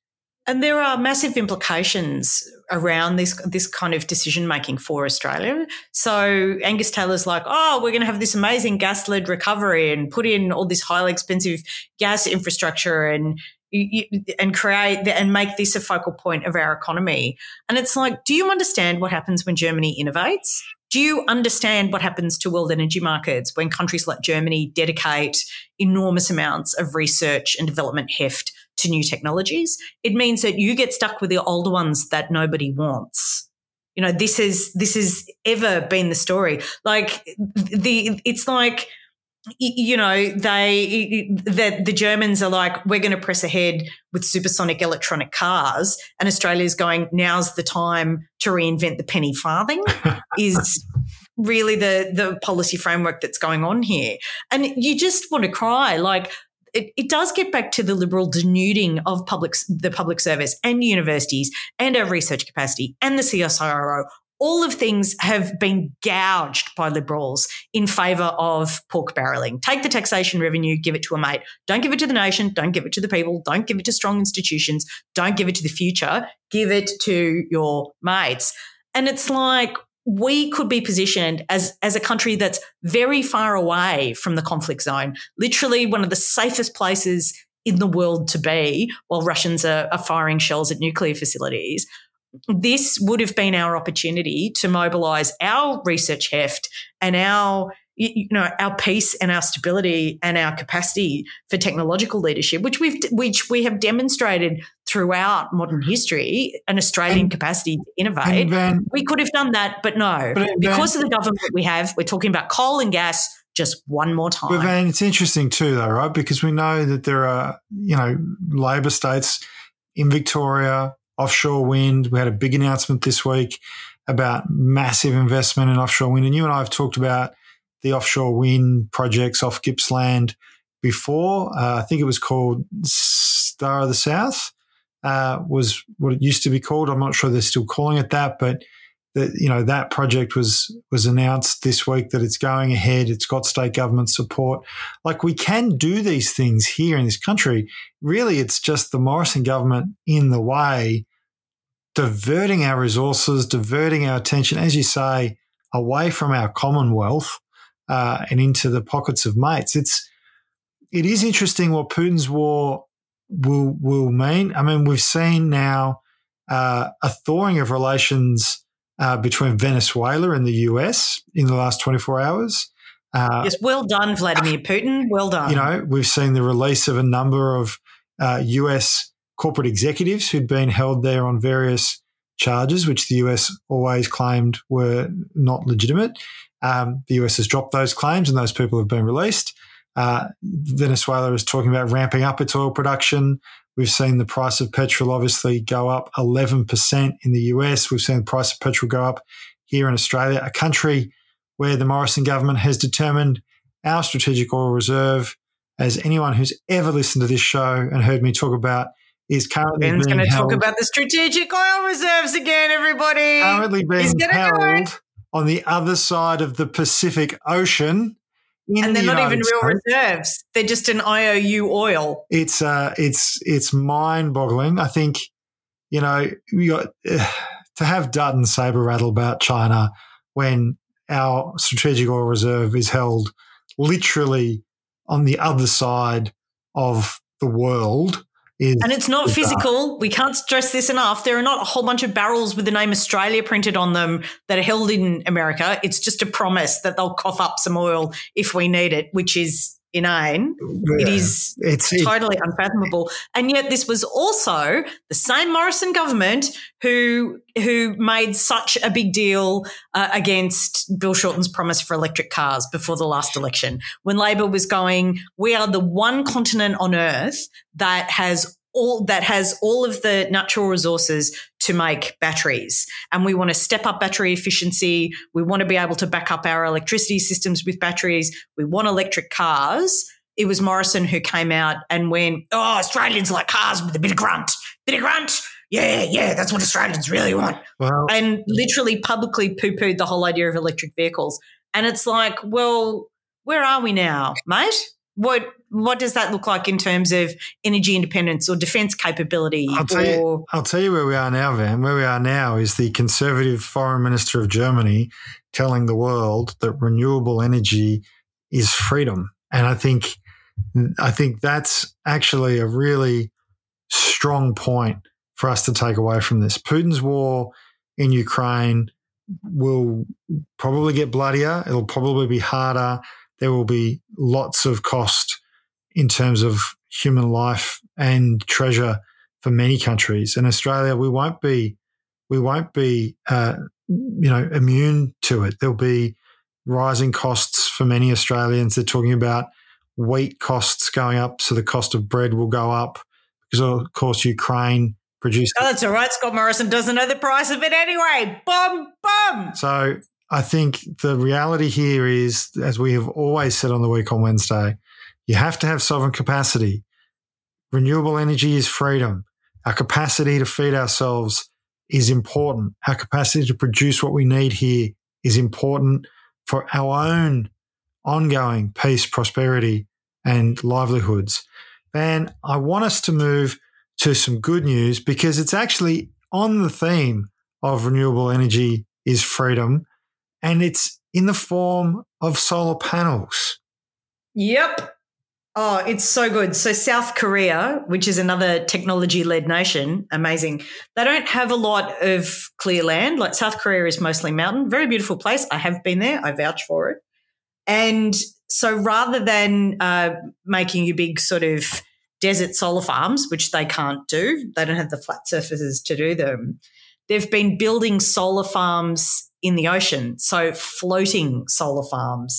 S2: And there are massive implications around this this kind of decision making for Australia. So Angus Taylor's like, oh, we're going to have this amazing gas led recovery and put in all this highly expensive gas infrastructure and and create and make this a focal point of our economy. And it's like, do you understand what happens when Germany innovates? Do you understand what happens to world energy markets when countries like Germany dedicate enormous amounts of research and development heft to new technologies? It means that you get stuck with the older ones that nobody wants. You know, this is this has ever been the story. Like the it's like you know they the, the germans are like we're going to press ahead with supersonic electronic cars and australia's going now's the time to reinvent the penny farthing is really the the policy framework that's going on here. And you just want to cry like it, it does get back to the liberal denuding of public the public service and universities and our research capacity and the CSIRO all of things have been gouged by Liberals in favour of pork barrelling. Take the taxation revenue, give it to a mate. Don't give it to the nation. Don't give it to the people. Don't give it to strong institutions. Don't give it to the future. Give it to your mates. And it's like we could be positioned as, as a country that's very far away from the conflict zone, literally one of the safest places in the world to be while Russians are, are firing shells at nuclear facilities this would have been our opportunity to mobilize our research heft and our you know our peace and our stability and our capacity for technological leadership which we've which we have demonstrated throughout modern history an australian and, capacity to innovate. Van, we could have done that but no. But because Van, of the government we have we're talking about coal and gas just one more time
S1: but Van, it's interesting too though right? Because we know that there are you know labor states in victoria offshore wind we had a big announcement this week about massive investment in offshore wind and you and i have talked about the offshore wind projects off Gippsland before. Uh, I think it was called Star of the South, uh, was what it used to be called. I'm not sure they're still calling it that, but that you know that project was was announced this week that it's going ahead. It's got state government support. Like we can do these things here in this country. Really, it's just the Morrison government in the way, diverting our resources, diverting our attention, as you say, away from our Commonwealth uh, and into the pockets of mates. It's it is interesting what Putin's war will will mean. I mean, we've seen now uh, a thawing of relations uh, between Venezuela and the US in the last 24 hours.
S2: Uh, yes, well done, Vladimir Putin. Well done.
S1: You know, we've seen the release of a number of US uh, corporate executives who'd been held there on various charges, which the US always claimed were not legitimate. Um, the US has dropped those claims and those people have been released. Uh, Venezuela is talking about ramping up its oil production. We've seen the price of petrol obviously go up 11% in the US. We've seen the price of petrol go up here in Australia, a country where the Morrison government has determined our strategic oil reserve, as anyone who's ever listened to this show and heard me talk about, is currently
S2: Ben's
S1: going
S2: to talk about the strategic oil reserves again, everybody.
S1: Currently being held on the other side of the Pacific Ocean.
S2: And they're the not even real States. reserves; they're just an IOU oil.
S1: It's uh, it's it's mind-boggling. I think you know got, uh, to have Dutton saber rattle about China when our strategic oil reserve is held literally on the other side of the world is
S2: and it's not physical. We can't stress this enough. There are not a whole bunch of barrels with the name Australia printed on them that are held in America. It's just a promise that they'll cough up some oil if we need it, which is inane. Yeah. It is it's totally it, unfathomable. And yet this was also the same Morrison government who who made such a big deal uh, against Bill Shorten's promise for electric cars before the last election when Labor was going we are the one continent on earth that has all that has all of the natural resources to make batteries. And we want to step up battery efficiency. We want to be able to back up our electricity systems with batteries. We want electric cars. It was Morrison who came out and went, Oh, Australians like cars with a bit of grunt, bit of grunt. Yeah, yeah, that's what Australians really want. Wow. And literally publicly poo pooed the whole idea of electric vehicles. And it's like, well, where are we now, mate? What what does that look like in terms of energy independence or defense capability?
S1: I'll tell, you, I'll tell you where we are now, Van. Where we are now is the conservative foreign minister of Germany telling the world that renewable energy is freedom. And I think I think that's actually a really strong point for us to take away from this. Putin's war in Ukraine will probably get bloodier. It'll probably be harder. There will be lots of cost in terms of human life and treasure for many countries. In Australia, we won't be we won't be uh, you know immune to it. There'll be rising costs for many Australians. They're talking about wheat costs going up, so the cost of bread will go up because of course Ukraine produced.
S2: Oh, that's all right. Scott Morrison doesn't know the price of it anyway. Bum bum.
S1: So I think the reality here is, as we have always said on the week on Wednesday, you have to have sovereign capacity. Renewable energy is freedom. Our capacity to feed ourselves is important. Our capacity to produce what we need here is important for our own ongoing peace, prosperity, and livelihoods. And I want us to move to some good news because it's actually on the theme of renewable energy is freedom, and it's in the form of solar panels.
S2: Yep. Oh, it's so good. So South Korea, which is another technology-led nation, amazing. They don't have a lot of clear land. Like South Korea is mostly mountain. Very beautiful place. I have been there. I vouch for it. And so rather than uh, making you big sort of desert solar farms, which they can't do, they don't have the flat surfaces to do them. They've been building solar farms in the ocean, so floating solar farms.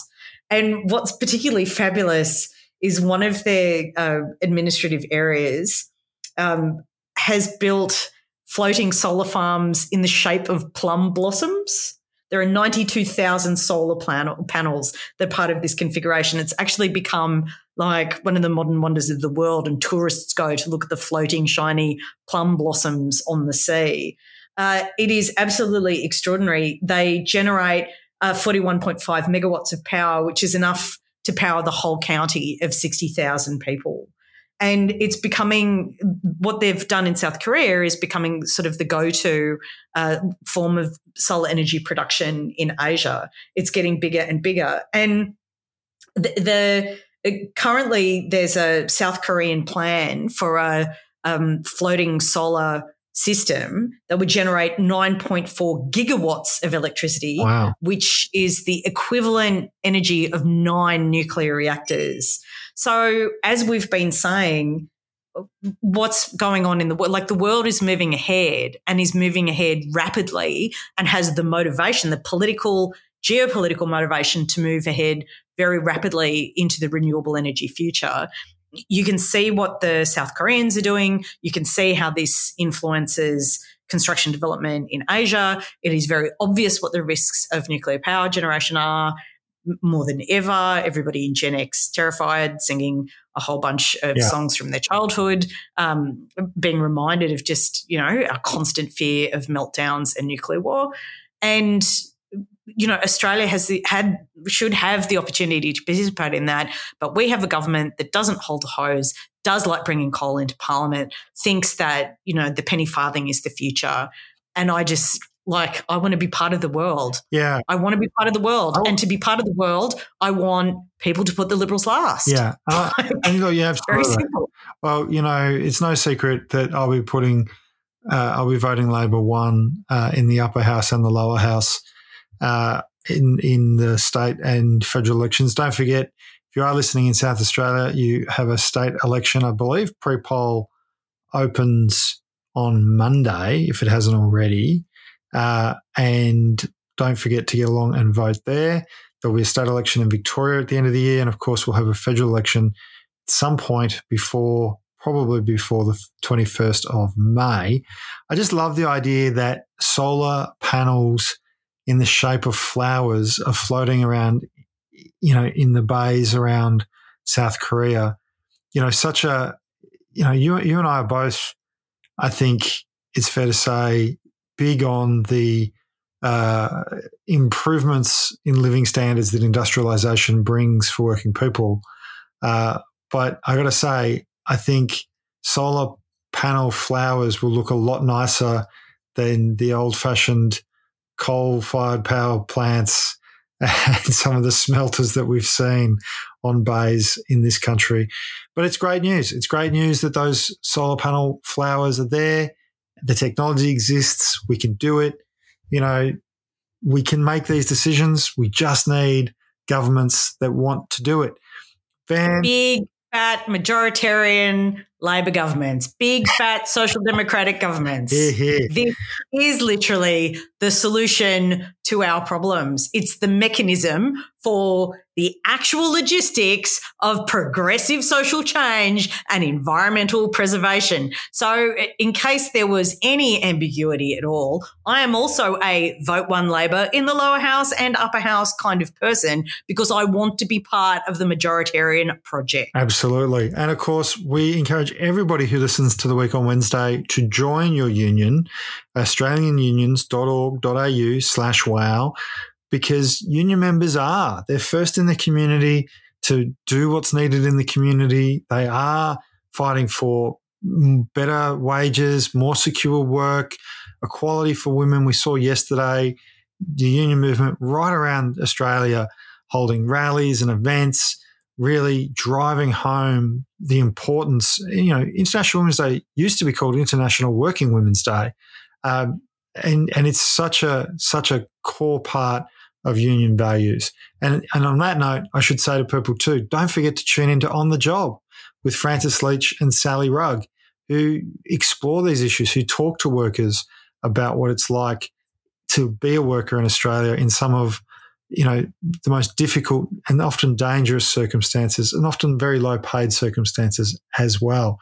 S2: And what's particularly fabulous is one of their uh, administrative areas um, has built floating solar farms in the shape of plum blossoms. There are 92,000 solar plan- panels that are part of this configuration. It's actually become like one of the modern wonders of the world, and tourists go to look at the floating, shiny plum blossoms on the sea. Uh, it is absolutely extraordinary. They generate uh, 41.5 megawatts of power, which is enough to power the whole county of 60,000 people. And it's becoming what they've done in South Korea is becoming sort of the go to uh, form of solar energy production in Asia. It's getting bigger and bigger. And the, the currently there's a South Korean plan for a um, floating solar system that would generate 9.4 gigawatts of electricity,
S1: wow.
S2: which is the equivalent energy of nine nuclear reactors. So, as we've been saying, what's going on in the world? Like the world is moving ahead and is moving ahead rapidly and has the motivation, the political, geopolitical motivation to move ahead very rapidly into the renewable energy future you can see what the South Koreans are doing. You can see how this influences construction development in Asia. It is very obvious what the risks of nuclear power generation are more than ever. Everybody in Gen X terrified, singing a whole bunch of yeah. songs from their childhood, um, being reminded of just, you know, a constant fear of meltdowns and nuclear war. And you know, Australia has the, had should have the opportunity to participate in that, but we have a government that doesn't hold a hose, does like bringing coal into Parliament, thinks that you know the penny farthing is the future, and I just like I want to be part of the world.
S1: Yeah,
S2: I want to be part of the world, oh. and to be part of the world, I want people to put the Liberals last.
S1: Yeah, uh, and you know, yeah,
S2: very simple.
S1: Well, you know, it's no secret that I'll be putting, uh, I'll be voting Labor one uh, in the upper house and the lower house uh, in in the state and federal elections. Don't forget, if you are listening in South Australia, you have a state election. I believe pre-poll opens on Monday if it hasn't already, uh, and don't forget to get along and vote there. There'll be a state election in Victoria at the end of the year, and of course, we'll have a federal election at some point before probably before the 21st of May. I just love the idea that solar panels in the shape of flowers are floating around, you know, in the bays around South Korea. You know, such a, you know, you, you and I are both, I think it's fair to say, big on the uh, improvements in living standards that industrialization brings for working people. Uh, but I got to say, I think solar panel flowers will look a lot nicer than the old fashioned coal fired power plants and some of the smelters that we've seen on bays in this country. But it's great news. It's great news that those solar panel flowers are there. The technology exists. We can do it. You know, we can make these decisions. We just need governments that want to do it.
S2: Van- Big, fat, majoritarian Labor governments, big fat social democratic governments. This is literally the solution to our problems. It's the mechanism for the actual logistics of progressive social change and environmental preservation. So, in case there was any ambiguity at all, I am also a vote one Labor in the lower house and upper house kind of person because I want to be part of the majoritarian project.
S1: Absolutely. And of course, we encourage everybody who listens to the week on Wednesday to join your union, australianunions.org.au slash wow because union members are they're first in the community to do what's needed in the community. They are fighting for better wages, more secure work, equality for women. We saw yesterday the union movement right around Australia holding rallies and events, really driving home the importance. You know, International Women's Day used to be called International Working Women's Day, um, and and it's such a such a core part of union values. And and on that note, I should say to people too, don't forget to tune into On the Job with Francis Leach and Sally Rugg, who explore these issues, who talk to workers about what it's like to be a worker in Australia in some of you know the most difficult and often dangerous circumstances and often very low paid circumstances as well.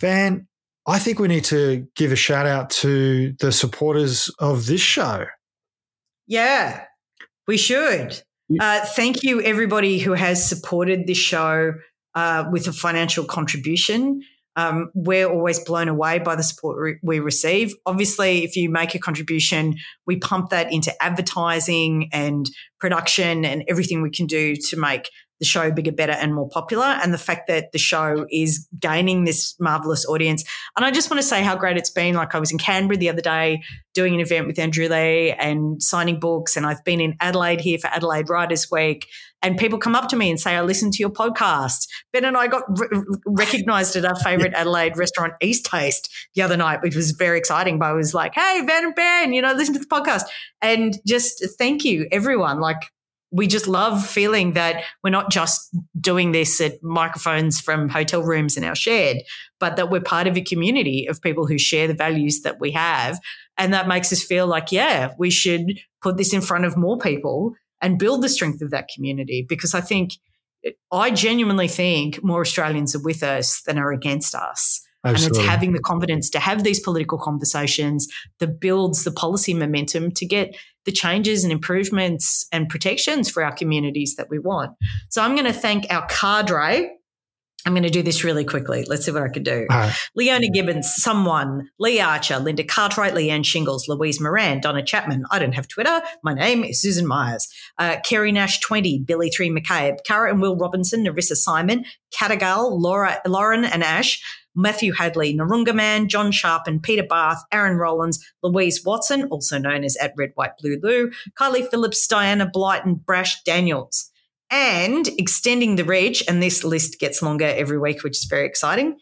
S1: Van, I think we need to give a shout out to the supporters of this show.
S2: Yeah, we should. Uh, thank you, everybody who has supported this show uh, with a financial contribution. Um, we're always blown away by the support re- we receive. Obviously, if you make a contribution, we pump that into advertising and production and everything we can do to make the show bigger, better, and more popular. And the fact that the show is gaining this marvelous audience. And I just want to say how great it's been. Like I was in Canberra the other day doing an event with Andrew Leigh and signing books. And I've been in Adelaide here for Adelaide Writers Week. And people come up to me and say, I listened to your podcast. Ben and I got re- recognized at our favorite Adelaide restaurant, East Taste, the other night, which was very exciting. But I was like, hey, Ben and Ben, you know, listen to the podcast. And just thank you, everyone. Like, we just love feeling that we're not just doing this at microphones from hotel rooms in our shed, but that we're part of a community of people who share the values that we have. And that makes us feel like, yeah, we should put this in front of more people and build the strength of that community. Because I think, I genuinely think more Australians are with us than are against us. Absolutely. And it's having the confidence to have these political conversations that builds the policy momentum to get the changes and improvements and protections for our communities that we want. So I'm going to thank our cadre. I'm going to do this really quickly. Let's see what I can do. Right. Leona Gibbons, someone, Lee Archer, Linda Cartwright, Leanne Shingles, Louise Moran, Donna Chapman. I don't have Twitter. My name is Susan Myers. Uh, Kerry Nash 20, Billy 3 McCabe, Cara and Will Robinson, Narissa Simon, Catagal, Laura, Lauren and Ash. Matthew Hadley, Narunga Man, John Sharp and Peter Bath, Aaron Rollins, Louise Watson, also known as at Red White Blue Lou, Kylie Phillips, Diana Blight, and Brash Daniels. And extending the reach, and this list gets longer every week, which is very exciting.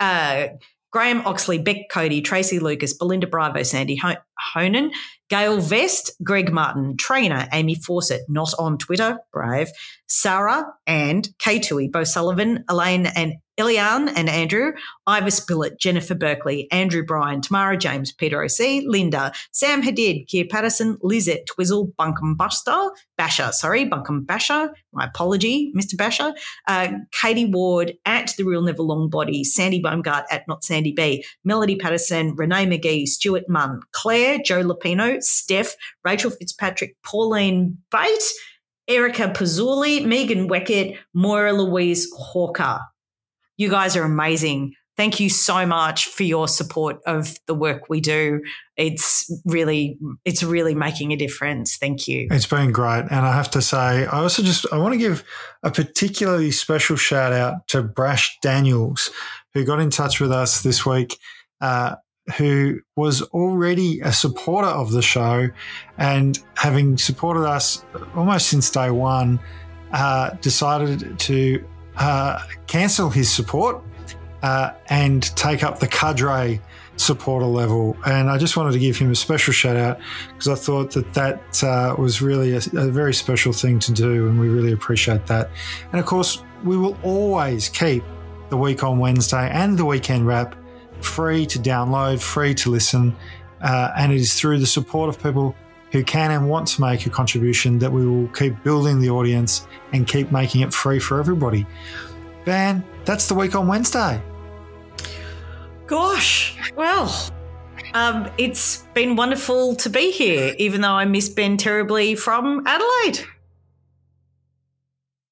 S2: Uh, Graham Oxley, Beck Cody, Tracy Lucas, Belinda Bravo, Sandy Honan, Gail Vest, Greg Martin, trainer Amy Fawcett, not on Twitter, brave, Sarah and Kay Tui, Bo Sullivan, Elaine and Eliane and Andrew, Ivis Billett, Jennifer Berkeley, Andrew Bryan, Tamara James, Peter O.C., Linda, Sam Hadid, Keir Patterson, Lizette Twizzle, Bunkum Buster, Basher, sorry, Bunkum Basher, my apology, Mr. Basher, uh, Katie Ward at The Real Never Long Body, Sandy Baumgart at Not Sandy B, Melody Patterson, Renee McGee, Stuart Munn, Claire, Joe Lapino, Steph, Rachel Fitzpatrick, Pauline Bate, Erica Pazzuli, Megan Weckett, Moira Louise Hawker. You guys are amazing. Thank you so much for your support of the work we do. It's really, it's really making a difference. Thank you.
S1: It's been great. And I have to say, I also just, I want to give a particularly special shout out to Brash Daniels, who got in touch with us this week. Uh, who was already a supporter of the show and having supported us almost since day one, uh, decided to uh, cancel his support uh, and take up the cadre supporter level. And I just wanted to give him a special shout out because I thought that that uh, was really a, a, very special thing to do, and we really appreciate that. And of course, we will always keep the week on Wednesday and the weekend wrap free to download, free to listen, uh, and it is through the support of people who can and want to make a contribution that we will keep building the audience and keep making it free for everybody. Van, that's the week on Wednesday.
S2: Gosh, well, um, it's been wonderful to be here, even though I miss Ben terribly from Adelaide.